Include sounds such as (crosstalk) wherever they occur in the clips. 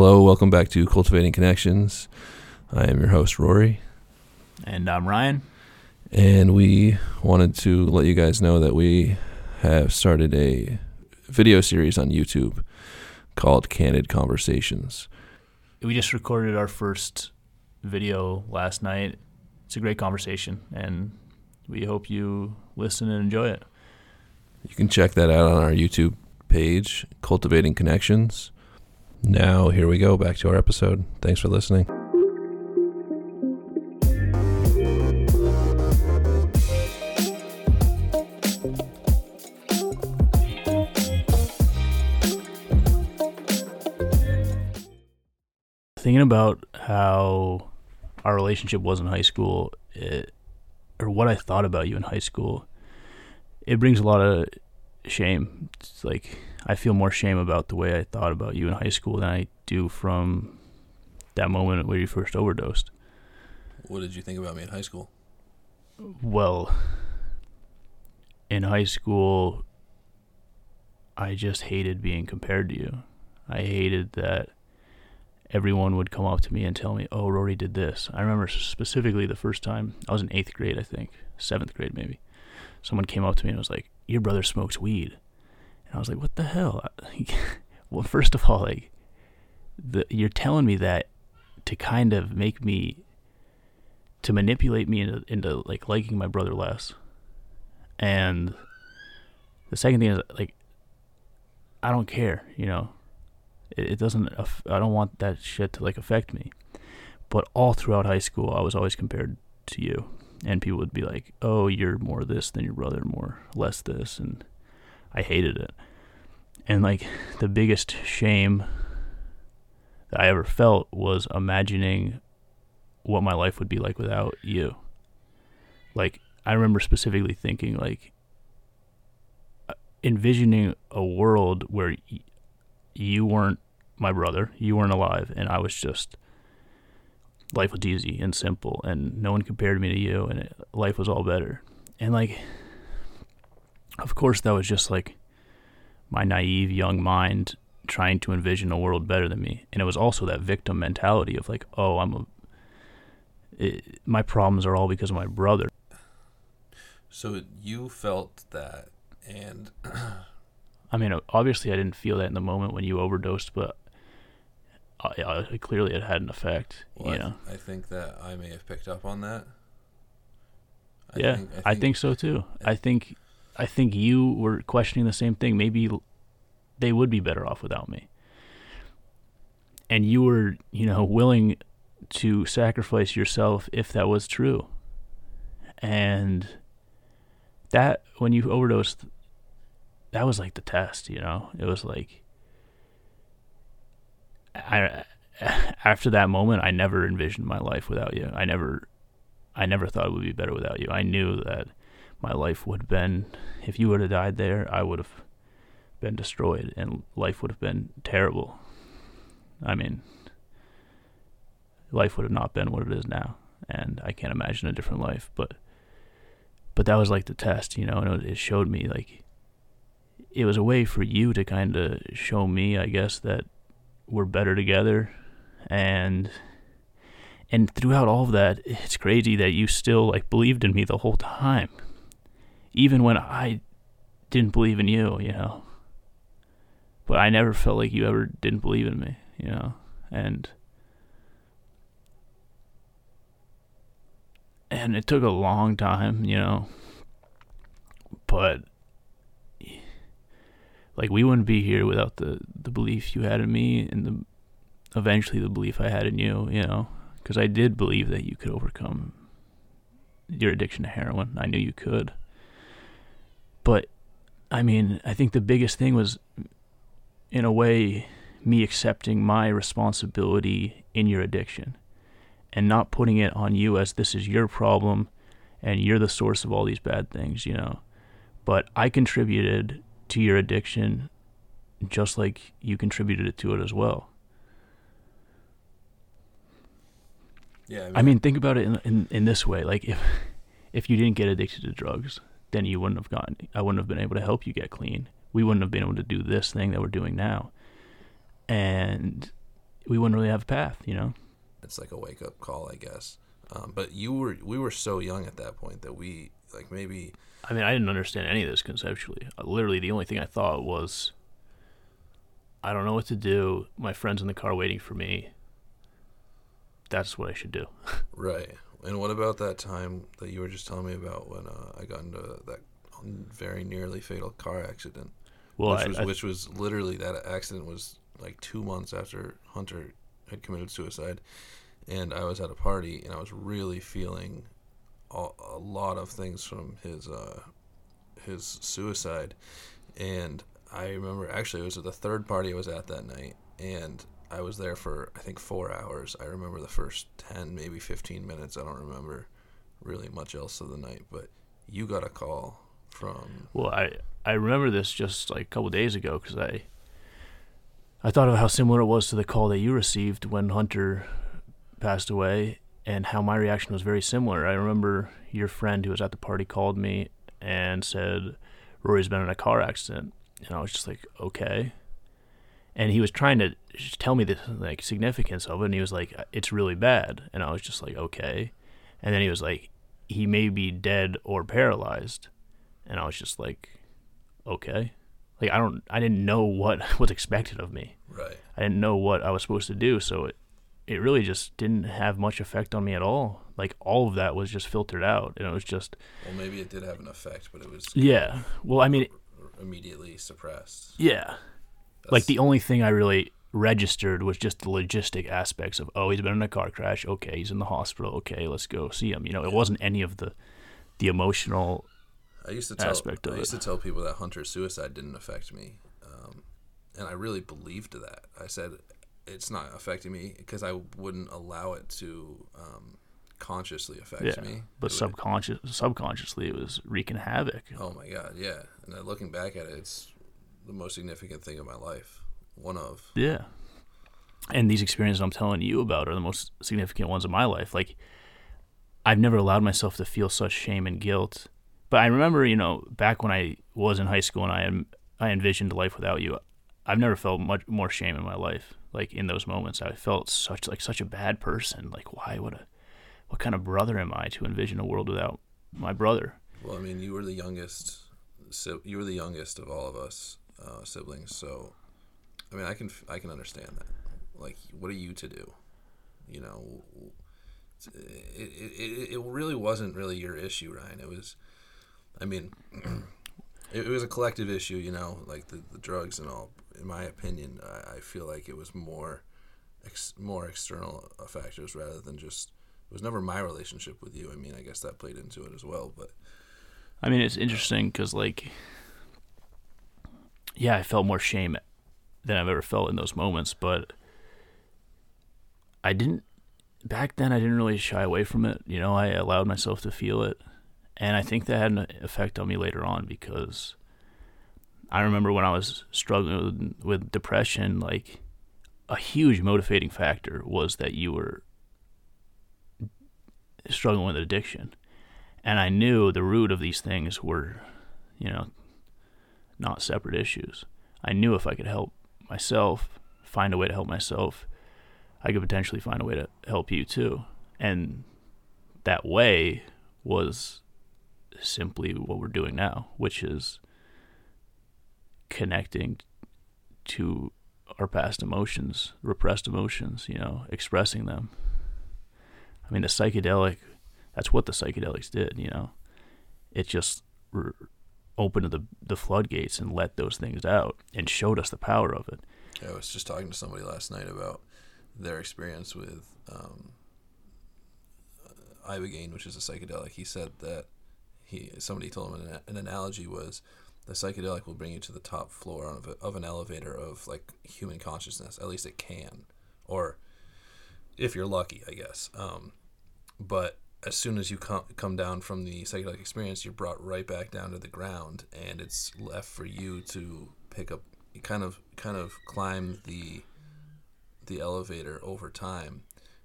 Hello, welcome back to Cultivating Connections. I am your host, Rory, And I'm Ryan. and we wanted to let you guys know that we have started a video series on YouTube called Candid Conversations. We just recorded our first video last night. It's a great conversation, and we hope you listen and enjoy it. You can check that out on our YouTube page, Cultivating Connections. Now, here we go, back to our episode. Thanks for listening. Thinking about how our relationship was in high school, it, or what I thought about you in high school, it brings a lot of shame. It's like I feel more shame about the way I thought about you in high school than I do from that moment where you first overdosed. What did you think about me in high school? Well, in high school, I just hated being compared to you. I hated that everyone would come up to me and tell me, "Oh, Rory did this." I remember specifically the first time I was in eighth grade, I think, seventh grade maybe. Someone came up to me and was like, "Your brother smokes weed," and I was like, "What the hell?" (laughs) well, first of all, like, the, you're telling me that to kind of make me to manipulate me into, into like liking my brother less. And the second thing is like I don't care, you know. It, it doesn't I don't want that shit to like affect me. But all throughout high school I was always compared to you and people would be like, "Oh, you're more this than your brother, more less this." And I hated it. And like the biggest shame that I ever felt was imagining what my life would be like without you. Like I remember specifically thinking like envisioning a world where y- you weren't my brother, you weren't alive and I was just life was easy and simple and no one compared me to you and it, life was all better. And like of course that was just like my naive young mind trying to envision a world better than me. And it was also that victim mentality of like, oh, I'm a it, my problems are all because of my brother. So you felt that, and (clears throat) I mean, obviously, I didn't feel that in the moment when you overdosed, but Uh, I, I, clearly it had an effect. well, you know, I, I think that I may have picked up on that. yeah, I think, so too. I think, I think you were questioning the same thing. Maybe they would be better off without me, and you were, you know, willing to sacrifice yourself if that was true. And that when you overdosed, that was like the test, you know. It was like I (sighs) after that moment, I never envisioned my life without you. I never I never thought it would be better without you. I knew that my life would have been if you would have died there, I would have been destroyed and life would have been terrible. I mean, life would have not been what it is now, and I can't imagine a different life. But, but that was like the test, you know, and it showed me like it was a way for you to kind of show me, I guess, that we're better together, and and throughout all of that, it's crazy that you still like believed in me the whole time, even when I didn't believe in you, you know. But I never felt like you ever didn't believe in me, you know, and. and it took a long time, you know. But like we wouldn't be here without the the belief you had in me and the eventually the belief I had in you, you know, cuz I did believe that you could overcome your addiction to heroin. I knew you could. But I mean, I think the biggest thing was in a way me accepting my responsibility in your addiction and not putting it on you as this is your problem and you're the source of all these bad things, you know. But I contributed to your addiction just like you contributed to it as well. Yeah, I mean, think about it in, in in this way: like if if you didn't get addicted to drugs, then you wouldn't have gotten. I wouldn't have been able to help you get clean. We wouldn't have been able to do this thing that we're doing now. And we wouldn't really have a path, you know. It's like a wake up call, I guess. Um, but you were we were so young at that point that we like maybe I mean, I didn't understand any of this conceptually. Uh, Literally, the only thing I thought was, I don't know what to do. My friend's in the car waiting for me. That's what I should do. (laughs) right. And what about that time that you were just telling me about when uh, I got into that very nearly fatal car accident? Well, which I, was I- which was literally that accident was like two months after Hunter had committed suicide, and I was at a party and I was really feeling a, a lot of things from his uh, his suicide, and I remember actually it was at the third party I was at that night, and I was there for I think four hours. I remember the first ten, maybe fifteen minutes. I don't remember really much else of the night, but you got a call from Well, I I remember this just like a couple days ago because I I thought of how similar it was to the call that you received when Hunter passed away, and how my reaction was very similar. I remember your friend who was at the party called me and said Rory's been in a car accident, and I was just like, okay. And he was trying to tell me the like significance of it, and he was like, uh, "It's really bad," and I was just like, "Okay." And then he was like, "He may be dead or paralyzed," and I was just like, okay like i don't i didn't know what (laughs) was expected of me right. i didn't know what i was supposed to do so it it really just didn't have much effect on me at all. Like all of that was just filtered out and it was just Well, maybe it did have an effect, but it was yeah. Well i mean immediately suppressed. yeah. Like the only thing i really registered was just the logistic aspects of oh he's been in a car crash. Okay he's in the hospital. Okay let's go see him. You know it wasn't any of the the emotional I used to tell aspect of I used it. to tell people that Hunter's suicide didn't affect me, um, and I really believed that. I said it's not affecting me because I wouldn't allow it to um, consciously affect yeah me. but It would- subconscious subconsciously it was wreaking havoc Oh my god, yeah. And then looking back at it, it's the most significant thing in my life. One of. Yeah. And these experiences I'm telling you about are the most significant ones of my life. Like, I've never allowed myself to feel such shame and guilt. But I remember, you know, back when I was in high school and I am I envisioned life without you. I've never felt much more shame in my life. Like in those moments, I felt such like such a bad person. Like, why would a what kind of brother am I to envision a world without my brother? Well, I mean, you were the youngest. So you were the youngest of all of us uh, siblings. So, I mean, I can I can understand that. Like, what are you to do? You know, it, it, it really wasn't really your issue, Ryan. It was, I mean, (clears throat) it, was a collective issue. You know, like the, the drugs and all. In my opinion, I, I feel like it was more, ex, more external factors rather than just. It was never my relationship with you. I mean, I guess that played into it as well, but. I mean, it's interesting because, like, yeah, I felt more shame than I've ever felt in those moments, but I didn't. Back then, I didn't really shy away from it. You know, I allowed myself to feel it, and I think that had an effect on me later on because I remember when I was struggling with, depression, like a huge motivating factor was that you were struggling with addiction and I knew the root of these things were, you know, not separate issues. I knew if I could help myself, find a way to help myself, I could potentially find a way to help you too. And that way was simply what we're doing now, which is connecting to our past emotions, repressed emotions, you know, expressing them. I mean, the psychedelic that's what the psychedelics did, you know. It just r- opened the the floodgates and let those things out and showed us the power of it. I was just talking to somebody last night about their experience with um, ibogaine, which is a psychedelic. He said that he somebody told him an, an analogy was the psychedelic will bring you to the top floor of, a, of an elevator of like human consciousness. At least it can, or if you're lucky, I guess. Um, but as soon as you come come down from the psychedelic experience, you're brought right back down to the ground, and it's left for you to pick up, kind of kind of climb the the elevator over time,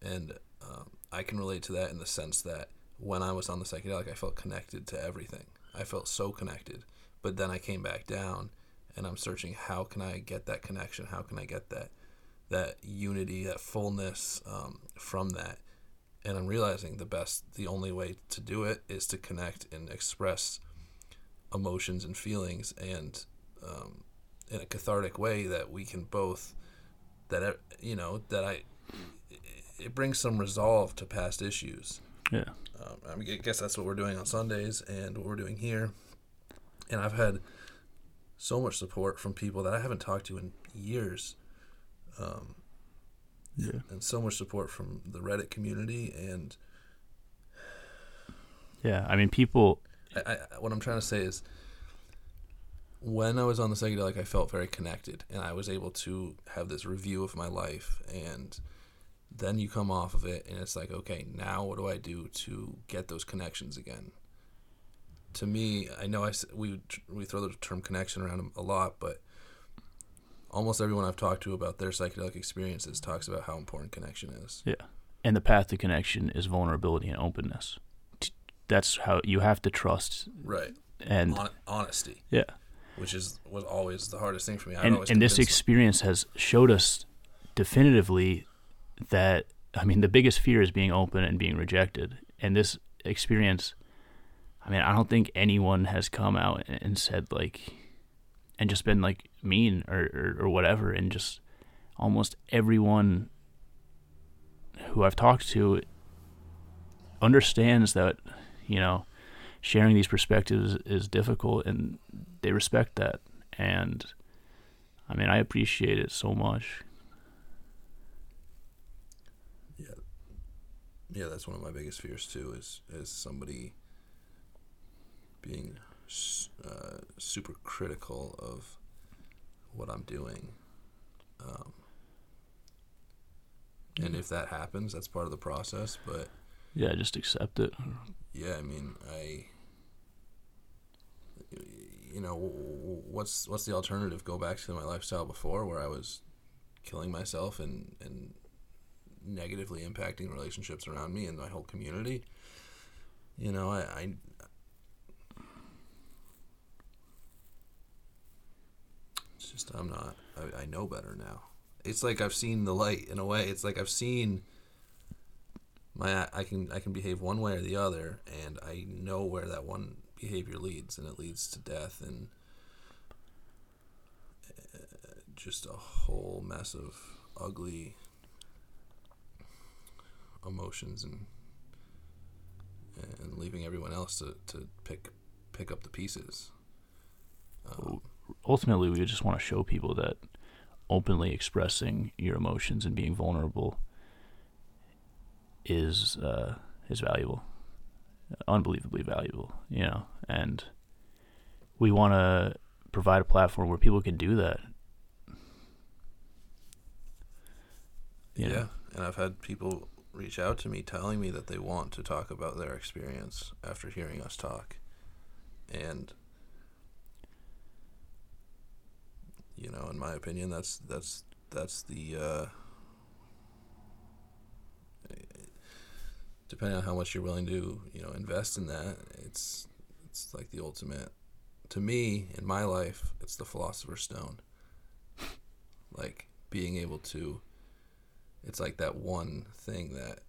and um, I can relate to that in the sense that when I was on the psychedelic, I felt connected to everything. I felt so connected, but then I came back down, and I'm searching how can I get that connection? How can I get that that unity, that fullness um, from that. And I'm realizing the best, the only way to do it is to connect and express emotions and feelings, and um, in a cathartic way that we can both, that you know, that I, it brings some resolve to past issues. Yeah. Um, I, mean, I guess that's what we're doing on Sundays and what we're doing here. And I've had so much support from people that I haven't talked to in years. Um, yeah. And so much support from the Reddit community. And yeah, I mean, people. I, I, what I'm trying to say is when I was on the psychedelic, I felt very connected and I was able to have this review of my life. And then you come off of it and it's like, okay, now what do I do to get those connections again? To me, I know I, we, we throw the term connection around a lot, but almost everyone I've talked to about their psychedelic experiences talks about how important connection is. Yeah. And the path to connection is vulnerability and openness. That's how you have to trust. Right. And Hon- honesty. Yeah. Which is was always the hardest thing for me. and and this experience them. has showed us definitively that I mean the biggest fear is being open and being rejected. And this experience I mean, I don't think anyone has come out and said like and just been like mean or, or, or whatever and just almost everyone who I've talked to understands that, you know, sharing these perspectives is difficult and they respect that. And I mean, I appreciate it so much. Yeah. Yeah, that's one of my biggest fears too is is somebody being uh, super critical of what I'm doing. Um, and if that happens, that's part of the process. But yeah, just accept it. Yeah, I mean, I, you know, what's what's the alternative? Go back to my lifestyle before, where I was killing myself and and negatively impacting relationships around me and my whole community. You know, I, I It's just I'm not. I, I know better now. It's like I've seen the light in a way. It's like I've seen my I can I can behave one way or the other, and I know where that one behavior leads, and it leads to death and uh, just a whole mess of ugly emotions and and leaving everyone else to, to pick pick up the pieces. Um, ultimately we just want to show people that openly expressing your emotions and being vulnerable is uh, is valuable, unbelievably valuable, you know. And we want to provide a platform where people can do that. You yeah, know? and I've had people reach out to me telling me that they want to talk about their experience after hearing us talk, and you know, in my opinion, that's that's that's the uh, depending on how much you're willing to you know invest in that. It's it's like the ultimate. To me, in my life, it's the philosopher's stone. like being able to. It's like that one thing that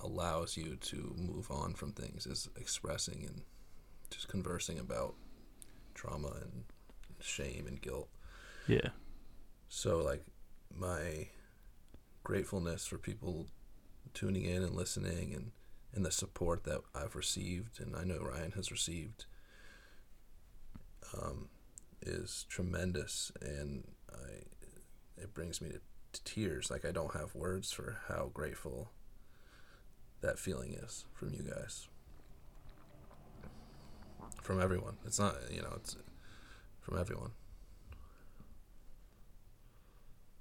allows you to move on from things is expressing and just conversing about trauma and shame and guilt. Yeah. So like my gratefulness for people tuning in and listening and and the support that I've received and I know Ryan has received um, is tremendous and I it brings me to, to tears. Like I don't have words for how grateful that feeling is from you guys. From everyone. It's not you know it's from everyone